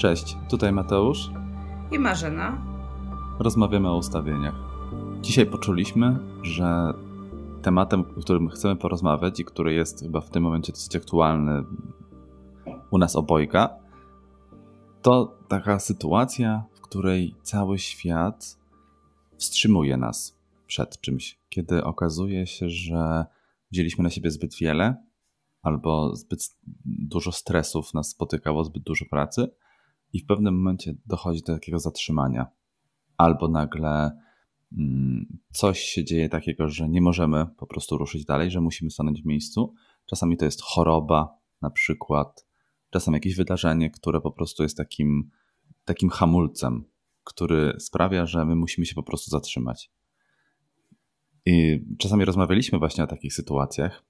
Cześć, tutaj Mateusz i Marzena. Rozmawiamy o ustawieniach. Dzisiaj poczuliśmy, że tematem, o którym chcemy porozmawiać i który jest chyba w tym momencie dosyć aktualny u nas obojga, to taka sytuacja, w której cały świat wstrzymuje nas przed czymś, kiedy okazuje się, że wzięliśmy na siebie zbyt wiele, albo zbyt dużo stresów nas spotykało, zbyt dużo pracy, i w pewnym momencie dochodzi do takiego zatrzymania, albo nagle mm, coś się dzieje takiego, że nie możemy po prostu ruszyć dalej, że musimy stanąć w miejscu. Czasami to jest choroba, na przykład, czasem jakieś wydarzenie, które po prostu jest takim, takim hamulcem, który sprawia, że my musimy się po prostu zatrzymać. I czasami rozmawialiśmy właśnie o takich sytuacjach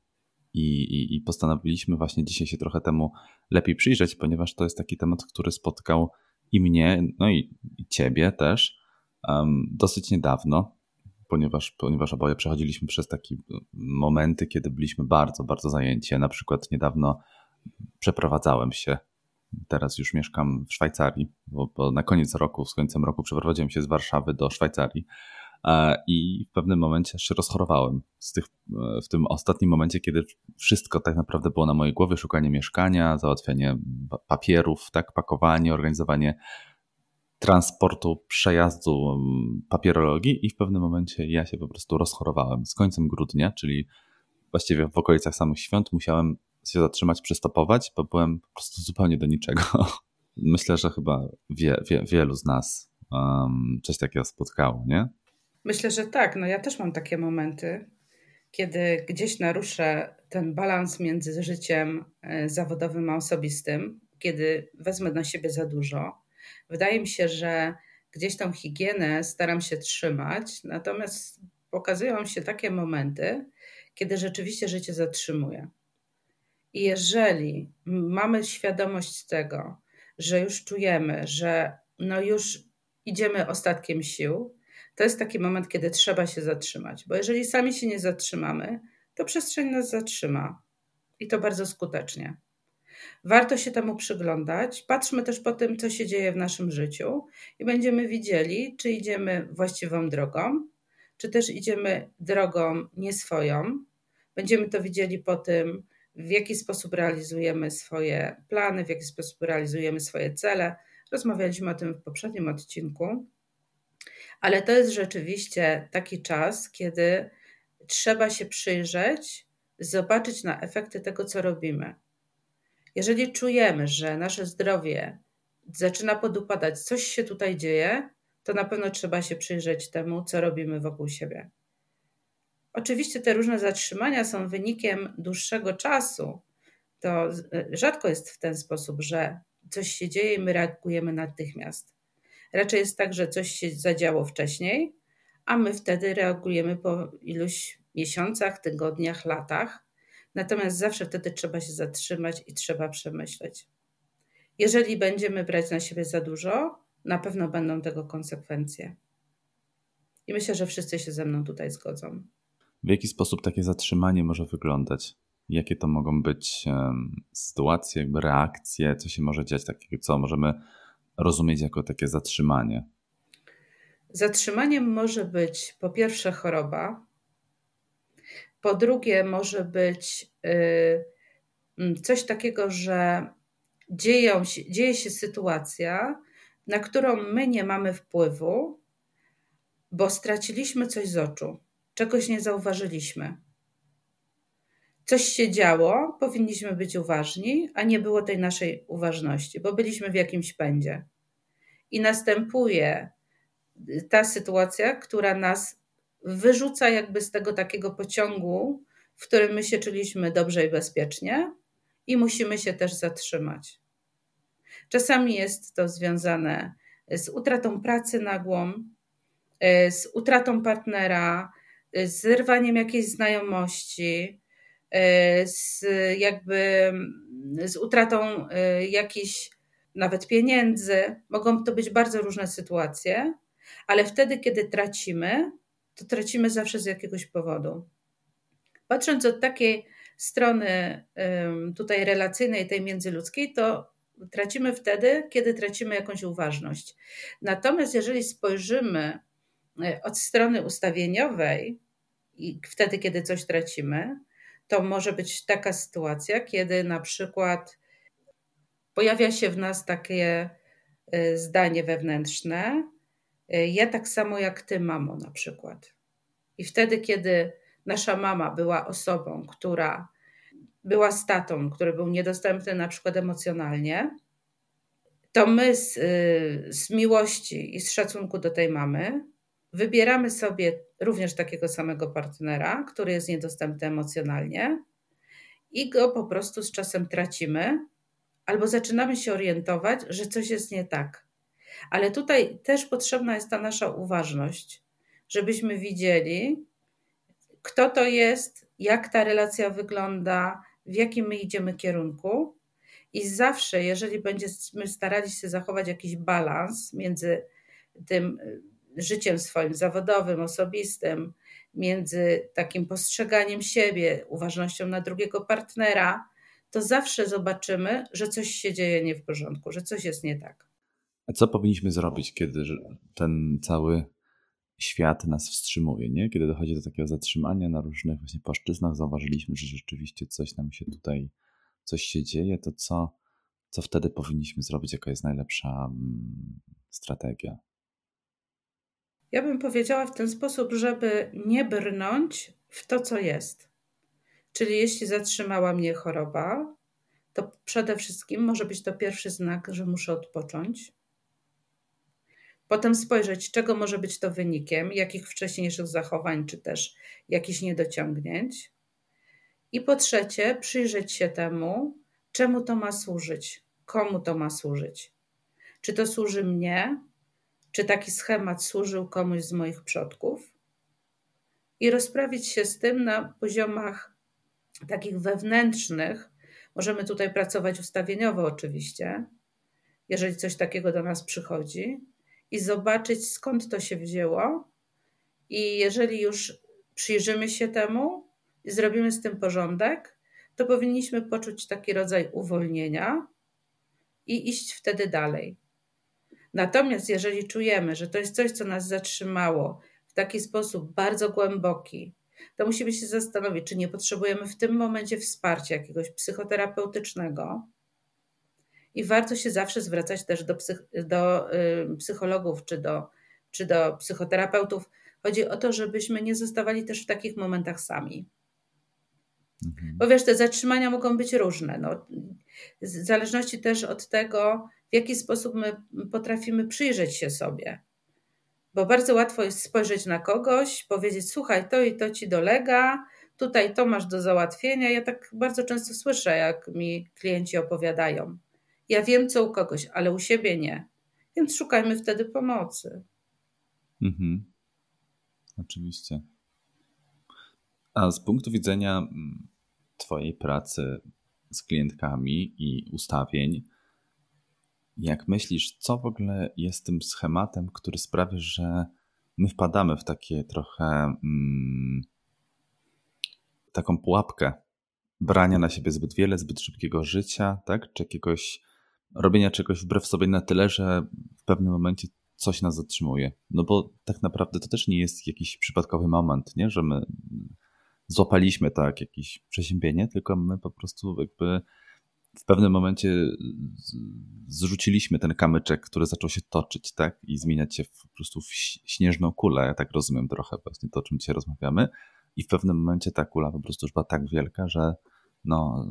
i, i, i, postanowiliśmy właśnie dzisiaj się trochę temu lepiej przyjrzeć, ponieważ to jest taki temat, który spotkał i mnie, no i, i ciebie też um, dosyć niedawno, ponieważ, ponieważ oboje przechodziliśmy przez takie momenty, kiedy byliśmy bardzo, bardzo zajęci. na przykład niedawno przeprowadzałem się teraz już mieszkam w Szwajcarii, bo, bo, na koniec roku, z końcem roku przeprowadziłem się z Warszawy do Szwajcarii i w pewnym momencie się rozchorowałem. Z tych, w tym ostatnim momencie, kiedy wszystko tak naprawdę było na mojej głowie, szukanie mieszkania, załatwianie papierów, tak, pakowanie, organizowanie transportu, przejazdu, papierologii i w pewnym momencie ja się po prostu rozchorowałem. Z końcem grudnia, czyli właściwie w okolicach samych świąt musiałem się zatrzymać, przystopować, bo byłem po prostu zupełnie do niczego. Myślę, że chyba wie, wie, wielu z nas um, coś takiego spotkało, nie? Myślę, że tak. No ja też mam takie momenty, kiedy gdzieś naruszę ten balans między życiem e, zawodowym a osobistym, kiedy wezmę na siebie za dużo. Wydaje mi się, że gdzieś tą higienę staram się trzymać, natomiast pokazują się takie momenty, kiedy rzeczywiście życie zatrzymuje. I jeżeli mamy świadomość tego, że już czujemy, że no już idziemy ostatkiem sił, to jest taki moment, kiedy trzeba się zatrzymać, bo jeżeli sami się nie zatrzymamy, to przestrzeń nas zatrzyma i to bardzo skutecznie. Warto się temu przyglądać. Patrzmy też po tym, co się dzieje w naszym życiu i będziemy widzieli, czy idziemy właściwą drogą, czy też idziemy drogą nieswoją. Będziemy to widzieli po tym, w jaki sposób realizujemy swoje plany, w jaki sposób realizujemy swoje cele. Rozmawialiśmy o tym w poprzednim odcinku. Ale to jest rzeczywiście taki czas, kiedy trzeba się przyjrzeć, zobaczyć na efekty tego, co robimy. Jeżeli czujemy, że nasze zdrowie zaczyna podupadać, coś się tutaj dzieje, to na pewno trzeba się przyjrzeć temu, co robimy wokół siebie. Oczywiście te różne zatrzymania są wynikiem dłuższego czasu. To rzadko jest w ten sposób, że coś się dzieje i my reagujemy natychmiast. Raczej jest tak, że coś się zadziało wcześniej, a my wtedy reagujemy po iluś miesiącach, tygodniach, latach. Natomiast zawsze wtedy trzeba się zatrzymać i trzeba przemyśleć. Jeżeli będziemy brać na siebie za dużo, na pewno będą tego konsekwencje. I myślę, że wszyscy się ze mną tutaj zgodzą. W jaki sposób takie zatrzymanie może wyglądać? Jakie to mogą być um, sytuacje, jakby reakcje, co się może dziać takiego, co możemy rozumieć jako takie zatrzymanie? Zatrzymaniem może być po pierwsze choroba, po drugie może być y, mm, coś takiego, że dzieją się, dzieje się sytuacja, na którą my nie mamy wpływu, bo straciliśmy coś z oczu, czegoś nie zauważyliśmy. Coś się działo, powinniśmy być uważni, a nie było tej naszej uważności, bo byliśmy w jakimś pędzie i następuje ta sytuacja, która nas wyrzuca jakby z tego takiego pociągu, w którym my się czuliśmy dobrze i bezpiecznie i musimy się też zatrzymać. Czasami jest to związane z utratą pracy nagłą, z utratą partnera, z zerwaniem jakiejś znajomości, z jakby z utratą jakichś nawet pieniędzy. Mogą to być bardzo różne sytuacje, ale wtedy, kiedy tracimy, to tracimy zawsze z jakiegoś powodu. Patrząc od takiej strony tutaj relacyjnej, tej międzyludzkiej, to Tracimy wtedy, kiedy tracimy jakąś uważność. Natomiast jeżeli spojrzymy e, od strony ustawieniowej i wtedy, kiedy coś tracimy, to może być taka sytuacja, kiedy na przykład pojawia się w nas takie e, zdanie wewnętrzne: e, Ja tak samo jak ty, mamo, na przykład. I wtedy, kiedy nasza mama była osobą, która była statą, który był niedostępny na przykład emocjonalnie, to my z, y, z miłości i z szacunku do tej mamy wybieramy sobie również takiego samego partnera, który jest niedostępny emocjonalnie i go po prostu z czasem tracimy, albo zaczynamy się orientować, że coś jest nie tak. Ale tutaj też potrzebna jest ta nasza uważność, żebyśmy widzieli, kto to jest, jak ta relacja wygląda, w jakim my idziemy kierunku. I zawsze, jeżeli będziemy starali się zachować jakiś balans między tym życiem swoim zawodowym, osobistym, między takim postrzeganiem siebie, uważnością na drugiego partnera, to zawsze zobaczymy, że coś się dzieje nie w porządku, że coś jest nie tak. A co powinniśmy zrobić, kiedy ten cały świat nas wstrzymuje, nie? Kiedy dochodzi do takiego zatrzymania na różnych właśnie płaszczyznach, zauważyliśmy, że rzeczywiście coś nam się tutaj, coś się dzieje, to co, co wtedy powinniśmy zrobić? Jaka jest najlepsza mm, strategia? Ja bym powiedziała w ten sposób, żeby nie brnąć w to, co jest. Czyli jeśli zatrzymała mnie choroba, to przede wszystkim może być to pierwszy znak, że muszę odpocząć Potem spojrzeć, czego może być to wynikiem, jakich wcześniejszych zachowań, czy też jakichś niedociągnięć. I po trzecie, przyjrzeć się temu, czemu to ma służyć, komu to ma służyć. Czy to służy mnie, czy taki schemat służył komuś z moich przodków. I rozprawić się z tym na poziomach takich wewnętrznych. Możemy tutaj pracować ustawieniowo, oczywiście, jeżeli coś takiego do nas przychodzi, i zobaczyć, skąd to się wzięło. I jeżeli już przyjrzymy się temu i zrobimy z tym porządek, to powinniśmy poczuć taki rodzaj uwolnienia i iść wtedy dalej. Natomiast jeżeli czujemy, że to jest coś, co nas zatrzymało w taki sposób bardzo głęboki, to musimy się zastanowić, czy nie potrzebujemy w tym momencie wsparcia jakiegoś psychoterapeutycznego, i warto się zawsze zwracać też do, psych, do y, psychologów czy do, czy do psychoterapeutów. Chodzi o to, żebyśmy nie zostawali też w takich momentach sami. Mhm. Bo wiesz, te zatrzymania mogą być różne. No, w zależności też od tego, w jaki sposób my potrafimy przyjrzeć się sobie. Bo bardzo łatwo jest spojrzeć na kogoś, powiedzieć: Słuchaj, to i to ci dolega, tutaj to masz do załatwienia. Ja tak bardzo często słyszę, jak mi klienci opowiadają. Ja wiem, co u kogoś, ale u siebie nie. Więc szukajmy wtedy pomocy. Mhm. Oczywiście. A z punktu widzenia mm, Twojej pracy z klientkami i ustawień, jak myślisz, co w ogóle jest tym schematem, który sprawia, że my wpadamy w takie trochę mm, taką pułapkę brania na siebie zbyt wiele, zbyt szybkiego życia, tak? Czy jakiegoś robienia czegoś wbrew sobie na tyle, że w pewnym momencie coś nas zatrzymuje. No bo tak naprawdę to też nie jest jakiś przypadkowy moment, nie? że my złapaliśmy tak jakieś przeziębienie, tylko my po prostu jakby w pewnym momencie zrzuciliśmy ten kamyczek, który zaczął się toczyć, tak? I zmieniać się w, po prostu w śnieżną kulę. Ja tak rozumiem trochę właśnie to, o czym dzisiaj rozmawiamy. I w pewnym momencie ta kula po prostu już była tak wielka, że no,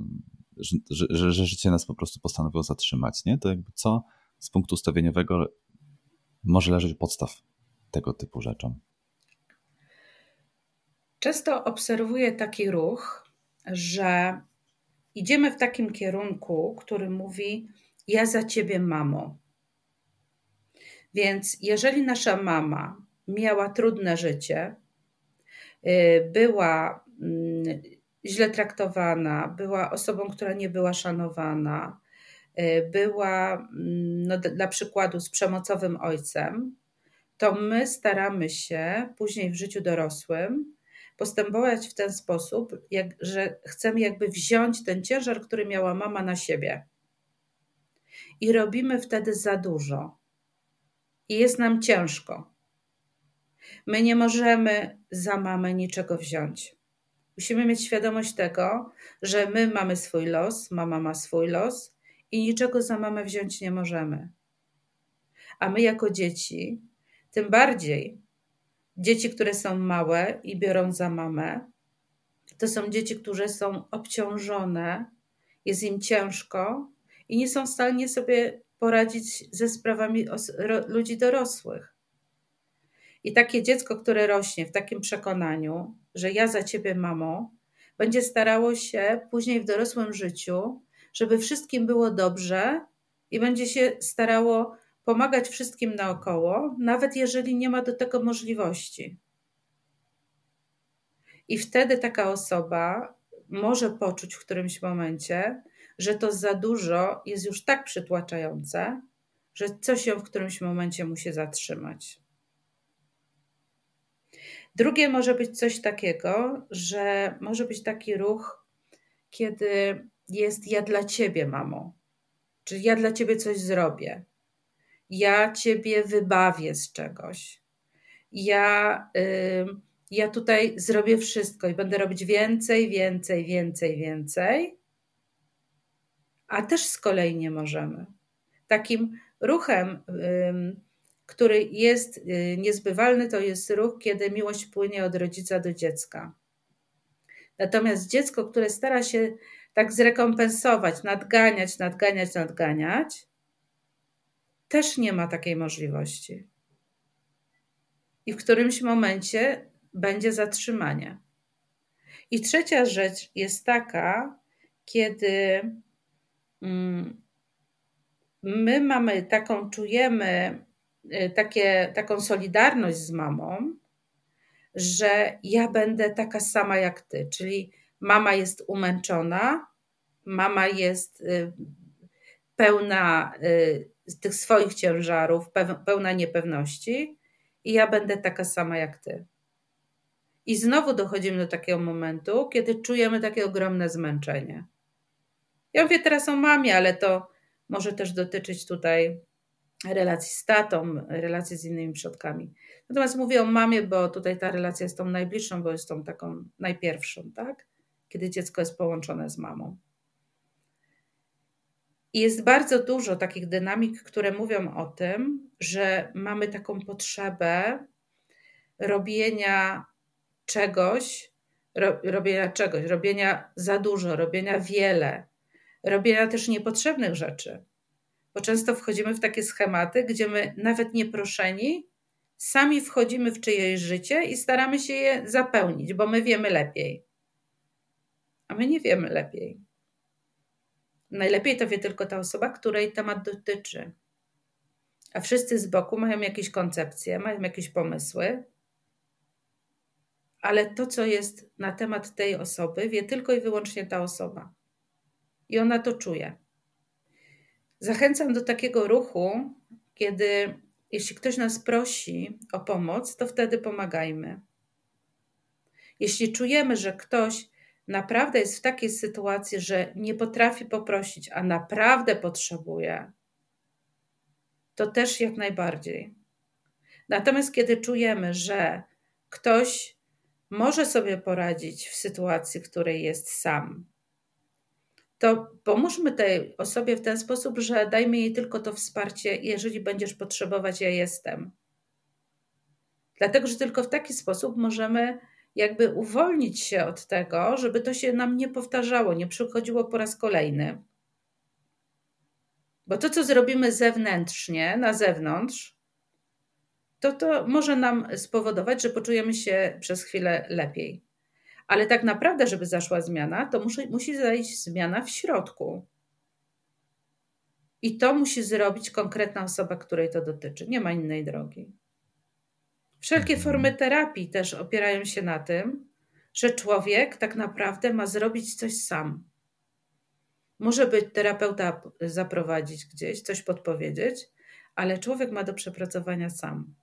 że, że, że życie nas po prostu postanowiło zatrzymać, nie? To jakby co z punktu ustawieniowego może leżeć podstaw tego typu rzeczom? Często obserwuję taki ruch, że idziemy w takim kierunku, który mówi: Ja za ciebie, mamo. Więc jeżeli nasza mama miała trudne życie, y, była mm, źle traktowana, była osobą, która nie była szanowana, y, była mm, no, dla przykładu z przemocowym ojcem, to my staramy się później w życiu dorosłym postępować w ten sposób, jak, że chcemy jakby wziąć ten ciężar, który miała mama na siebie. i robimy wtedy za dużo. I jest nam ciężko. My nie możemy za mamę niczego wziąć. Musimy mieć świadomość tego, że my mamy swój los, mama ma swój los i niczego za mamę wziąć nie możemy. A my jako dzieci, tym bardziej dzieci, które są małe i biorą za mamę, to są dzieci, które są obciążone, jest im ciężko i nie są w stanie sobie poradzić ze sprawami ludzi dorosłych. I takie dziecko, które rośnie w takim przekonaniu, że ja za ciebie, mamo, będzie starało się później w dorosłym życiu, żeby wszystkim było dobrze i będzie się starało pomagać wszystkim naokoło, nawet jeżeli nie ma do tego możliwości. I wtedy taka osoba może poczuć w którymś momencie, że to za dużo jest już tak przytłaczające, że coś ją w którymś momencie musi zatrzymać. Drugie może być coś takiego, że może być taki ruch, kiedy jest ja dla ciebie, mamo, czyli ja dla ciebie coś zrobię, ja ciebie wybawię z czegoś, ja, y, ja tutaj zrobię wszystko i będę robić więcej, więcej, więcej, więcej, a też z kolei nie możemy. Takim ruchem, który jest y, niezbywalny, to jest ruch, kiedy miłość płynie od rodzica do dziecka. Natomiast dziecko, które stara się tak zrekompensować, nadganiać, nadganiać, nadganiać, też nie ma takiej możliwości. I w którymś momencie będzie zatrzymanie. I trzecia rzecz jest taka, kiedy mm, my mamy taką, czujemy y, takie, taką solidarność z mamą, że ja będę taka sama jak ty, czyli mama jest umęczona, mama jest y, pełna y, tych swoich ciężarów, pełna niepewności i ja będę taka sama jak ty. I znowu dochodzimy do takiego momentu, kiedy czujemy takie ogromne zmęczenie. Ja mówię teraz o mamie, ale to może też dotyczyć tutaj relacji z tatą, relacji z innymi przodkami. Natomiast mówię o mamie, bo tutaj ta relacja jest tą najbliższą, bo jest tą taką najpierwszą, tak? Kiedy dziecko jest połączone z mamą. I jest bardzo dużo takich dynamik, które mówią o tym, że mamy taką potrzebę robienia czegoś, ro, robienia czegoś, robienia za dużo, robienia wiele, robienia też niepotrzebnych rzeczy. Bo często wchodzimy w takie schematy, gdzie my nawet nieproszeni sami wchodzimy w czyjeś życie i staramy się je zapełnić, bo my wiemy lepiej. A my nie wiemy lepiej. Najlepiej to wie tylko ta osoba, której temat dotyczy. A wszyscy z boku mają jakieś koncepcje, mają jakieś pomysły, ale to, co jest na temat tej osoby, wie tylko i wyłącznie ta osoba. I ona to czuje. Zachęcam do takiego ruchu, kiedy jeśli ktoś nas prosi o pomoc, to wtedy pomagajmy. Jeśli czujemy, że ktoś naprawdę jest w takiej sytuacji, że nie potrafi poprosić, a naprawdę potrzebuje, to też jak najbardziej. Natomiast kiedy czujemy, że ktoś może sobie poradzić w sytuacji, w której jest sam, to pomóżmy tej osobie w ten sposób, że dajmy jej tylko to wsparcie, jeżeli będziesz potrzebować, ja jestem. Dlatego, że tylko w taki sposób możemy jakby uwolnić się od tego, żeby to się nam nie powtarzało, nie przychodziło po raz kolejny. Bo to, co zrobimy zewnętrznie, na zewnątrz, to to może nam spowodować, że poczujemy się przez chwilę lepiej. Ale tak naprawdę, żeby zaszła zmiana, to musi, musi zajść zmiana w środku. I to musi zrobić konkretna osoba, której to dotyczy. Nie ma innej drogi. Wszelkie mhm. formy terapii też opierają się na tym, że człowiek tak naprawdę ma zrobić coś sam. Może być terapeuta zaprowadzić gdzieś, coś podpowiedzieć, ale człowiek ma do przepracowania sam.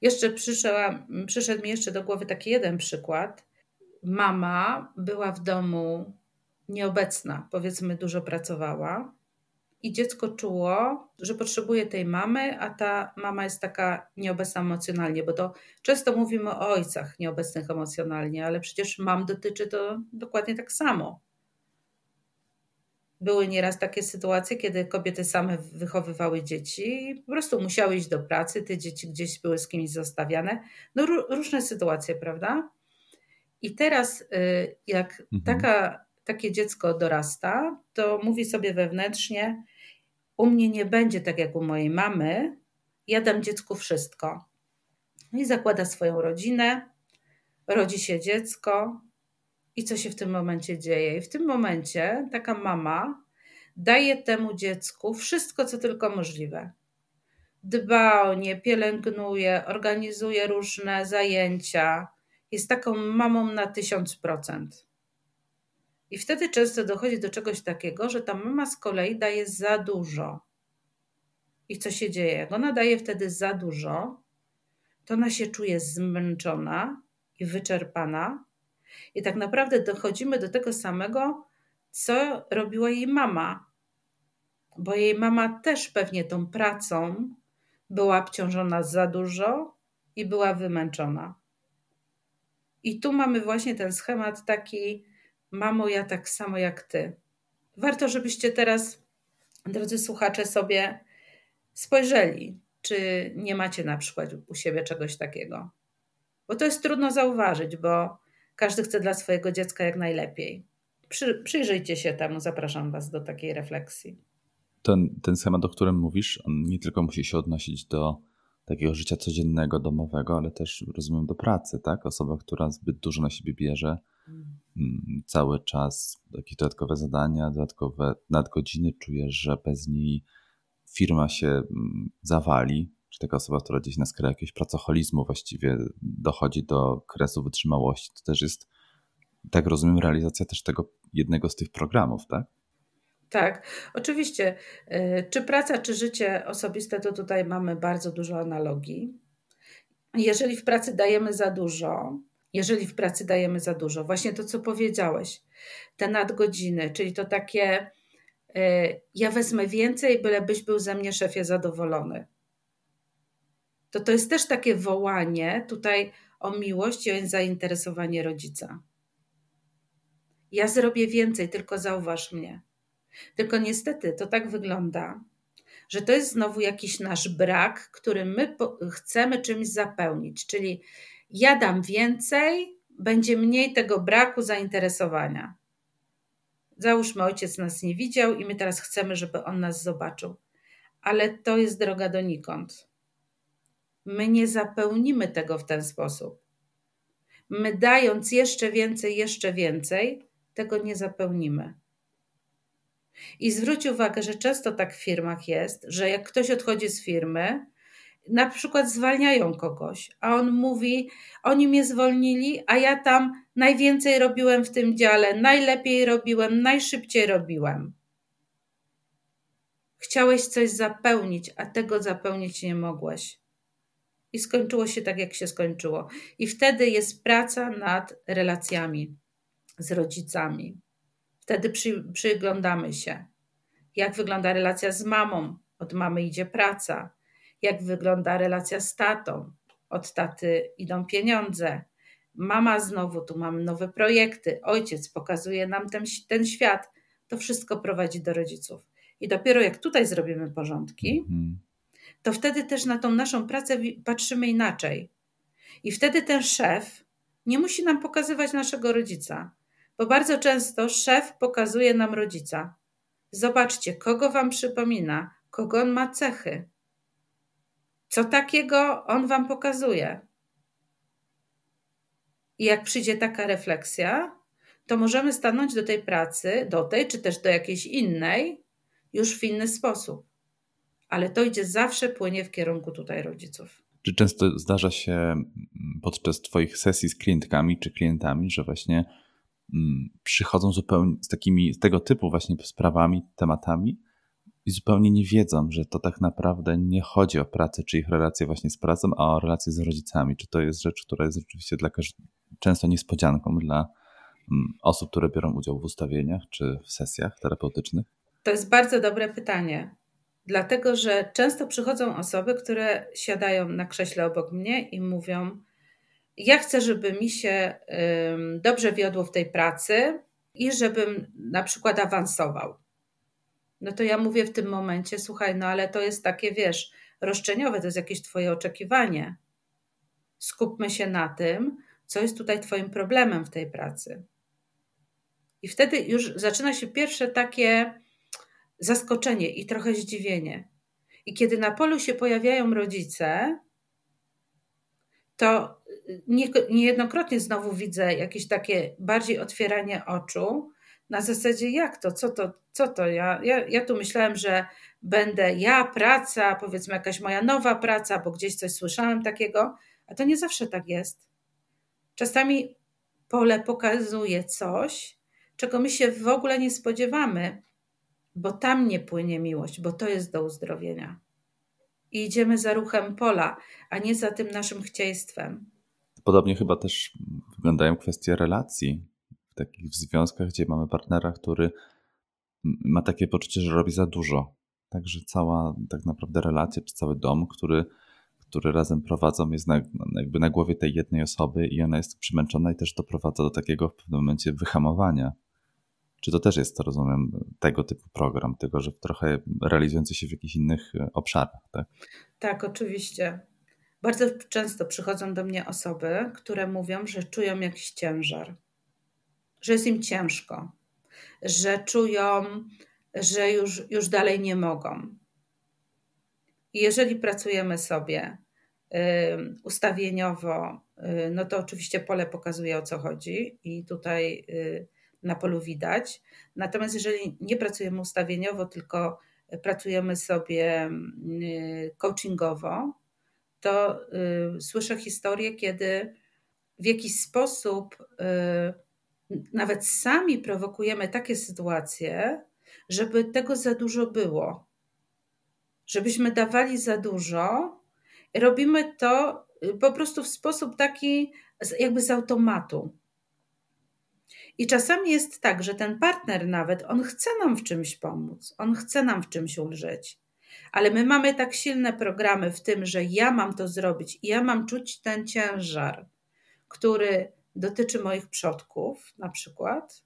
Jeszcze przyszła, przyszedł mi jeszcze do głowy taki jeden przykład. Mama była w domu nieobecna, powiedzmy, dużo pracowała, i dziecko czuło, że potrzebuje tej mamy, a ta mama jest taka nieobecna emocjonalnie, bo to często mówimy o ojcach nieobecnych emocjonalnie, ale przecież mam dotyczy to dokładnie tak samo. Były nieraz takie sytuacje, kiedy kobiety same wychowywały dzieci i po prostu musiały iść do pracy, te dzieci gdzieś były z kimś zostawiane. No różne sytuacje, prawda? I teraz, y, jak mhm. taka, takie dziecko dorasta, to mówi sobie wewnętrznie: U mnie nie będzie tak jak u mojej mamy, ja dam dziecku wszystko. I zakłada swoją rodzinę, rodzi się dziecko. I co się w tym momencie dzieje? I w tym momencie taka mama daje temu dziecku wszystko, co tylko możliwe. Dba o nie, pielęgnuje, organizuje różne zajęcia, jest taką mamą na tysiąc procent. I wtedy często dochodzi do czegoś takiego, że ta mama z kolei daje za dużo. I co się dzieje? Jak ona daje wtedy za dużo, to ona się czuje zmęczona i wyczerpana. I tak naprawdę dochodzimy do tego samego, co robiła jej mama. Bo jej mama też pewnie tą pracą była obciążona za dużo i była wymęczona. I tu mamy właśnie ten schemat taki, mamo, ja tak samo jak ty. Warto, żebyście teraz, drodzy słuchacze, sobie spojrzeli, czy nie macie na przykład u siebie czegoś takiego. Bo to jest trudno zauważyć, bo każdy chce dla swojego dziecka jak najlepiej. Przy, przyjrzyjcie się temu, zapraszam Was do takiej refleksji. Ten, ten schemat, o którym mówisz, on nie tylko musi się odnosić do takiego życia codziennego, domowego, ale też rozumiem do pracy, tak? Osoba, która zbyt dużo na siebie bierze, mm, cały czas jakieś dodatkowe zadania, dodatkowe nadgodziny, czuje, że bez niej firma się mm, zawali, czy taka osoba, która gdzieś na skalę jakiegoś pracoholizmu właściwie dochodzi do kresu wytrzymałości, to też jest, tak rozumiem, realizacja też tego jednego z tych programów, tak? Tak, oczywiście. Y, czy praca, czy życie osobiste, to tutaj mamy bardzo dużo analogii. Jeżeli w pracy dajemy za dużo, jeżeli w pracy dajemy za dużo, właśnie to, co powiedziałeś, te nadgodziny, czyli to takie, y, ja wezmę więcej, bylebyś był ze mnie szefie zadowolony. To to jest też takie wołanie tutaj o miłość i o zainteresowanie rodzica. Ja zrobię więcej, tylko zauważ mnie. Tylko niestety to tak wygląda, że to jest znowu jakiś nasz brak, który my chcemy czymś zapełnić. Czyli ja dam więcej, będzie mniej tego braku zainteresowania. Załóżmy, ojciec nas nie widział i my teraz chcemy, żeby on nas zobaczył. Ale to jest droga donikąd. My nie zapełnimy tego w ten sposób. My dając jeszcze więcej, jeszcze więcej, tego nie zapełnimy. I zwróć uwagę, że często tak w firmach jest, że jak ktoś odchodzi z firmy, na przykład zwalniają kogoś, a on mówi: Oni mnie zwolnili, a ja tam najwięcej robiłem w tym dziale, najlepiej robiłem, najszybciej robiłem. Chciałeś coś zapełnić, a tego zapełnić nie mogłeś. I skończyło się tak, jak się skończyło. I wtedy jest praca nad relacjami z rodzicami. Wtedy przy, przyglądamy się, jak wygląda relacja z mamą. Od mamy idzie praca. Jak wygląda relacja z tatą. Od taty idą pieniądze. Mama znowu, tu mamy nowe projekty. Ojciec pokazuje nam ten, ten świat. To wszystko prowadzi do rodziców. I dopiero jak tutaj zrobimy porządki, mhm. to wtedy też na tą naszą pracę patrzymy inaczej. I wtedy ten szef nie musi nam pokazywać naszego rodzica bo bardzo często szef pokazuje nam rodzica. Zobaczcie, kogo wam przypomina, kogo on ma cechy. Co takiego on wam pokazuje? I jak przyjdzie taka refleksja, to możemy stanąć do tej pracy, do tej czy też do jakiejś innej, już w inny sposób. Ale to idzie zawsze, płynie w kierunku tutaj rodziców. Czy często zdarza się podczas Twoich sesji z klientkami czy klientami, że właśnie Mm, przychodzą zupełnie z takimi, z tego typu właśnie sprawami, tematami i zupełnie nie wiedzą, że to tak naprawdę nie chodzi o pracę czy ich relacje właśnie z pracą, a o relacje z rodzicami. Czy to jest rzecz, która jest rzeczywiście dla często niespodzianką dla mm, osób, które biorą udział w ustawieniach czy w sesjach terapeutycznych? To jest bardzo dobre pytanie. Dlatego, że często przychodzą osoby, które siadają na krześle obok mnie i mówią: Ja chcę, żeby mi się dobrze wiodło w tej pracy i żebym na przykład awansował. No to ja mówię w tym momencie: Słuchaj, no ale to jest takie, wiesz, roszczeniowe, to jest jakieś Twoje oczekiwanie. Skupmy się na tym, co jest tutaj Twoim problemem w tej pracy. I wtedy już zaczyna się pierwsze takie zaskoczenie i trochę zdziwienie. I kiedy na polu się pojawiają rodzice, to niejednokrotnie znowu widzę jakieś takie bardziej otwieranie oczu na zasadzie jak to, co to, co to? Ja, ja, ja tu myślałem, że będę ja, praca, powiedzmy jakaś moja nowa praca, bo gdzieś coś słyszałem takiego, a to nie zawsze tak jest. Czasami pole pokazuje coś, czego my się w ogóle nie spodziewamy, bo tam nie płynie miłość, bo to jest do uzdrowienia. I idziemy za ruchem pola, a nie za tym naszym chcieństwem. Podobnie chyba też wyglądają kwestie relacji takich związkach, gdzie mamy partnera, który ma takie poczucie, że robi za dużo. Także cała tak naprawdę relacja, czy cały dom, który, który razem prowadzą, jest na, jakby na głowie tej jednej osoby i ona jest przemęczona i też doprowadza do takiego w pewnym momencie wyhamowania. Czy to też jest, to rozumiem, tego typu program, tylko że trochę realizujący się w jakichś innych e, obszarach, tak? Tak, oczywiście. Bardzo często przychodzą do mnie osoby, które mówią, że czują jakiś ciężar, że jest im ciężko, że czują, że już, już dalej nie mogą. Jeżeli pracujemy sobie y, ustawieniowo, y, no to oczywiście pole pokazuje o co chodzi, i tutaj y, na polu widać. Natomiast jeżeli nie pracujemy ustawieniowo, tylko pracujemy sobie y, coachingowo, to y, słyszę historię, kiedy w jakiś sposób y, nawet sami prowokujemy takie sytuacje, żeby tego za dużo było. Żebyśmy dawali za dużo. Robimy to po prostu w sposób taki, jakby z automatu. I czasami jest tak, że ten partner nawet, on chce nam w czymś pomóc, on chce nam w czymś ulżyć. Ale my mamy tak silne programy w tym, że ja mam to zrobić i ja mam czuć ten ciężar, który dotyczy moich przodków, na przykład,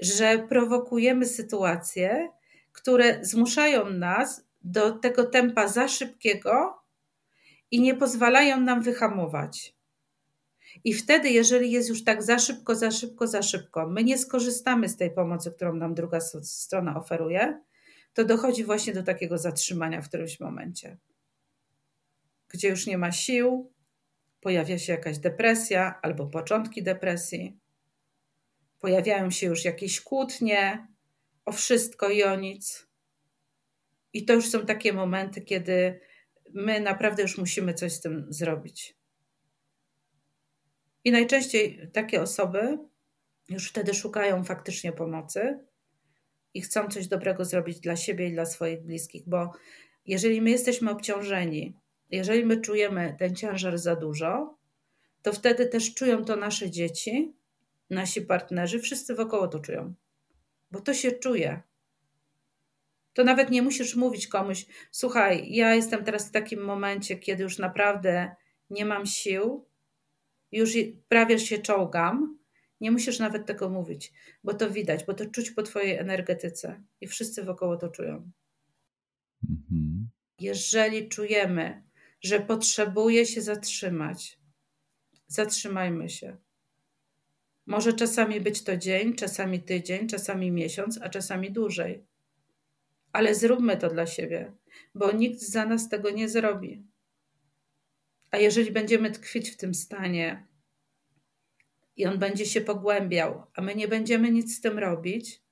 że prowokujemy sytuacje, które zmuszają nas do tego tempa za szybkiego i nie pozwalają nam wyhamować. I wtedy, jeżeli jest już tak za szybko, za szybko, za szybko, my nie skorzystamy z tej pomocy, którą nam druga strona oferuje, to dochodzi właśnie do takiego zatrzymania w którymś momencie, gdzie już nie ma sił, pojawia się jakaś depresja albo początki depresji, pojawiają się już jakieś kłótnie o wszystko i o nic. I to już są takie momenty, kiedy my naprawdę już musimy coś z tym zrobić. I najczęściej takie osoby już wtedy szukają faktycznie pomocy i chcą coś dobrego zrobić dla siebie i dla swoich bliskich, bo jeżeli my jesteśmy obciążeni, jeżeli my czujemy ten ciężar za dużo, to wtedy też czują to nasze dzieci, nasi partnerzy, wszyscy wokoło to czują, bo to się czuje. To nawet nie musisz mówić komuś, słuchaj, ja jestem teraz w takim momencie, kiedy już naprawdę nie mam sił, już prawie się czołgam, nie musisz nawet tego mówić, bo to widać, bo to czuć po Twojej energetyce i wszyscy wokoło to czują. Mhm. Jeżeli czujemy, że potrzebuje się zatrzymać, zatrzymajmy się. Może czasami być to dzień, czasami tydzień, czasami miesiąc, a czasami dłużej. Ale zróbmy to dla siebie, bo nikt za nas tego nie zrobi. A jeżeli będziemy tkwić w tym stanie i on będzie się pogłębiał, a my nie będziemy nic z tym robić,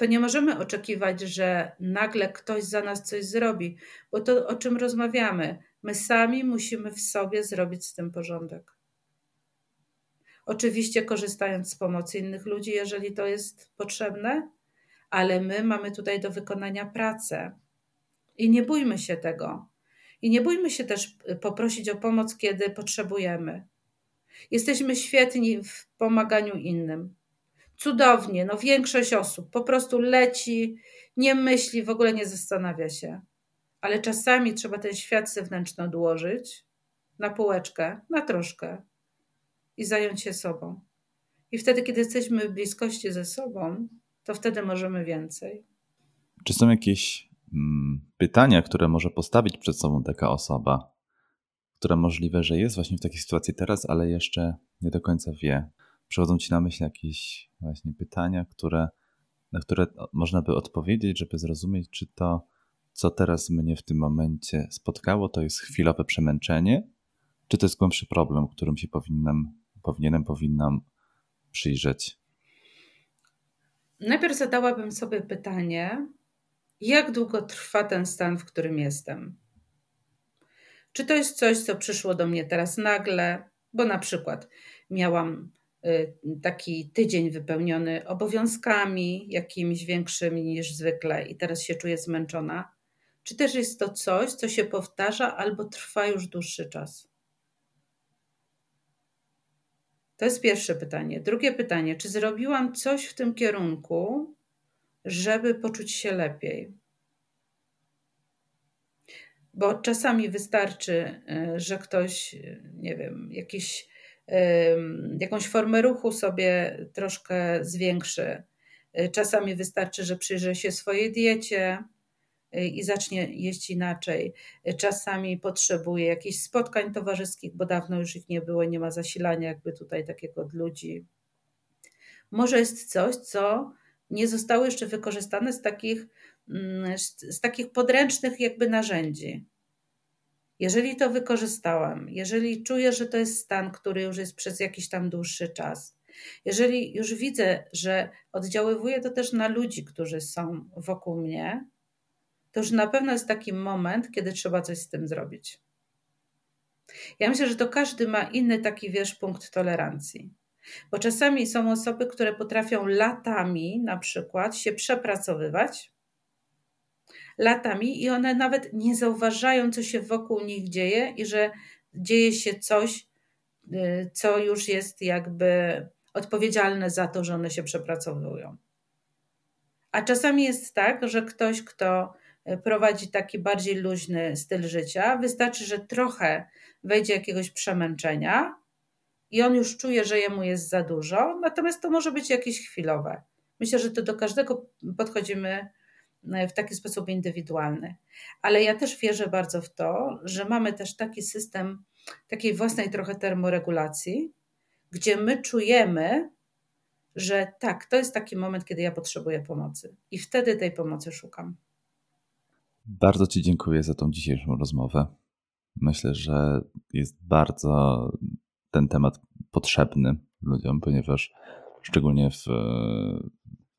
to nie możemy oczekiwać, że nagle ktoś za nas coś zrobi, bo to o czym rozmawiamy, my sami musimy w sobie zrobić z tym porządek. Oczywiście korzystając z pomocy innych ludzi, jeżeli to jest potrzebne, ale my mamy tutaj do wykonania pracę. I nie bójmy się tego. I nie bójmy się też y, poprosić o pomoc, kiedy potrzebujemy. Jesteśmy świetni w pomaganiu innym. Cudownie. No większość osób po prostu leci, nie myśli, w ogóle nie zastanawia się. Ale czasami trzeba ten świat zewnętrzny odłożyć na półeczkę, na troszkę i zająć się sobą. I wtedy, kiedy jesteśmy w bliskości ze sobą, to wtedy możemy więcej. Czy są jakieś mm, pytania, które może postawić przed sobą taka osoba, która możliwe, że jest właśnie w takiej sytuacji teraz, ale jeszcze nie do końca wie? Przychodzą ci na myśl jakieś właśnie pytania, które, na które można by odpowiedzieć, żeby zrozumieć, czy to, co teraz mnie w tym momencie spotkało, to jest chwilowe przemęczenie, czy to jest głębszy problem, którym się powinnam, powinienem, powinnam przyjrzeć? Najpierw zadałabym sobie pytanie, jak długo trwa ten stan, w którym jestem? Czy to jest coś, co przyszło do mnie teraz nagle? Bo na przykład miałam taki tydzień wypełniony obowiązkami jakimiś większymi niż zwykle i teraz się czuję zmęczona. Czy też jest to coś, co się powtarza albo trwa już dłuższy czas? To jest pierwsze pytanie. Drugie pytanie, czy zrobiłam coś w tym kierunku, żeby poczuć się lepiej? Bo czasami wystarczy, y, że ktoś, y, nie wiem, jakiś, jakąś formę ruchu sobie troszkę zwiększy. Y, czasami wystarczy, że przyjrzy się swojej diecie, Y, i zacznie jeść inaczej. Y, czasami potrzebuje jakichś spotkań towarzyskich, bo dawno już ich nie było, nie ma zasilania jakby tutaj takiego od ludzi. Może jest coś, co nie zostało jeszcze wykorzystane z takich, mm, z takich podręcznych jakby narzędzi. Jeżeli to wykorzystałam, jeżeli czuję, że to jest stan, który już jest przez jakiś tam dłuższy czas, jeżeli już widzę, że oddziaływuje to też na ludzi, którzy są wokół mnie, to już na pewno jest taki moment, kiedy trzeba coś z tym zrobić. Ja myślę, że to każdy ma inny taki, wiesz, punkt tolerancji. Bo czasami są osoby, które potrafią latami na przykład się przepracowywać, latami i one nawet nie zauważają, co się wokół nich dzieje i że dzieje się coś, y, co już jest jakby odpowiedzialne za to, że one się przepracowują. A czasami jest tak, że ktoś, kto E, prowadzi taki bardziej luźny styl życia. Wystarczy, że trochę wejdzie jakiegoś przemęczenia i on już czuje, że jemu jest za dużo, natomiast to może być jakieś chwilowe. Myślę, że to do każdego podchodzimy w taki sposób indywidualny. Ale ja też wierzę bardzo w to, że mamy też taki system takiej własnej trochę termoregulacji, gdzie my czujemy, że tak, to jest taki moment, kiedy ja potrzebuję pomocy i wtedy tej pomocy szukam. Bardzo Ci dziękuję za tą dzisiejszą rozmowę. Myślę, że jest bardzo ten temat potrzebny ludziom, ponieważ szczególnie w,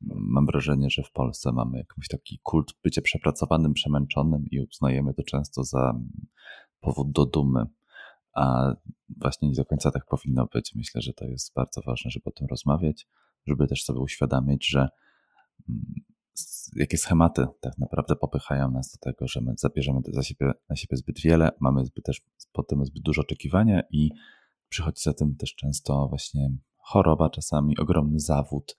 mam wrażenie, że w Polsce mamy jakiś taki kult bycia przepracowanym, przemęczonym i uznajemy to często za powód do dumy. A właśnie nie do końca tak powinno być. Myślę, że to jest bardzo ważne, żeby o tym rozmawiać, żeby też sobie uświadomić, że jakie schematy tak naprawdę popychają nas do tego, że my zabierzemy za siebie, na siebie zbyt wiele, mamy zbyt też potem zbyt dużo oczekiwania i przychodzi za tym też często właśnie choroba, czasami ogromny zawód,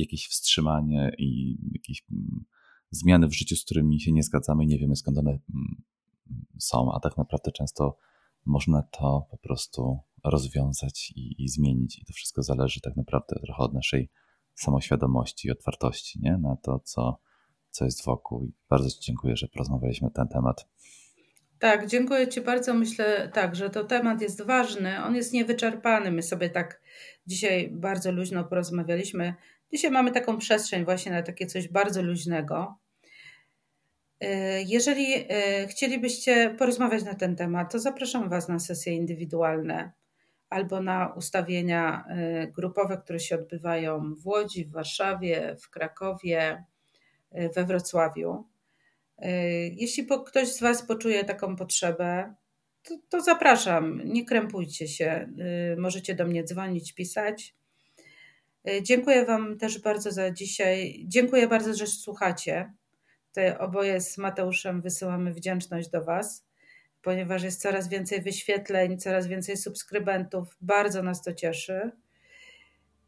jakieś wstrzymanie i jakieś mm, zmiany w życiu, z którymi się nie zgadzamy, nie wiemy skąd one mm, są, a tak naprawdę często można to po prostu rozwiązać i, i zmienić. I to wszystko zależy tak naprawdę trochę od naszej samoświadomości i otwartości nie? na to, co, co jest wokół. I bardzo Ci dziękuję, że porozmawialiśmy na ten temat. Tak, dziękuję Ci bardzo. Myślę tak, że to temat jest ważny. On jest niewyczerpany. My sobie tak dzisiaj bardzo luźno porozmawialiśmy. Dzisiaj mamy taką przestrzeń właśnie na takie coś bardzo luźnego. E, jeżeli e, chcielibyście porozmawiać na ten temat, to zapraszam Was na sesje indywidualne albo na ustawienia y, grupowe, które się odbywają w Łodzi, w Warszawie, w Krakowie, we Wrocławiu. Jeśli ktoś z Was poczuje taką potrzebę, to, to zapraszam, nie krępujcie się. Możecie do mnie dzwonić, pisać. Dziękuję Wam też bardzo za dzisiaj. Dziękuję bardzo, że słuchacie. Te oboje z Mateuszem wysyłamy wdzięczność do Was ponieważ jest coraz więcej wyświetleń, coraz więcej subskrybentów. Bardzo nas to cieszy.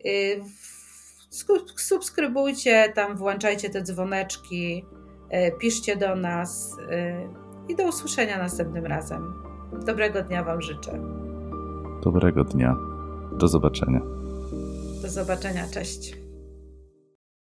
Y, subskrybujcie, tam włączajcie te dzwoneczki, e, piszcie do nas e, i do usłyszenia następnym razem. Dobrego dnia Wam życzę. Dobrego dnia. Do zobaczenia. Do zobaczenia. Cześć.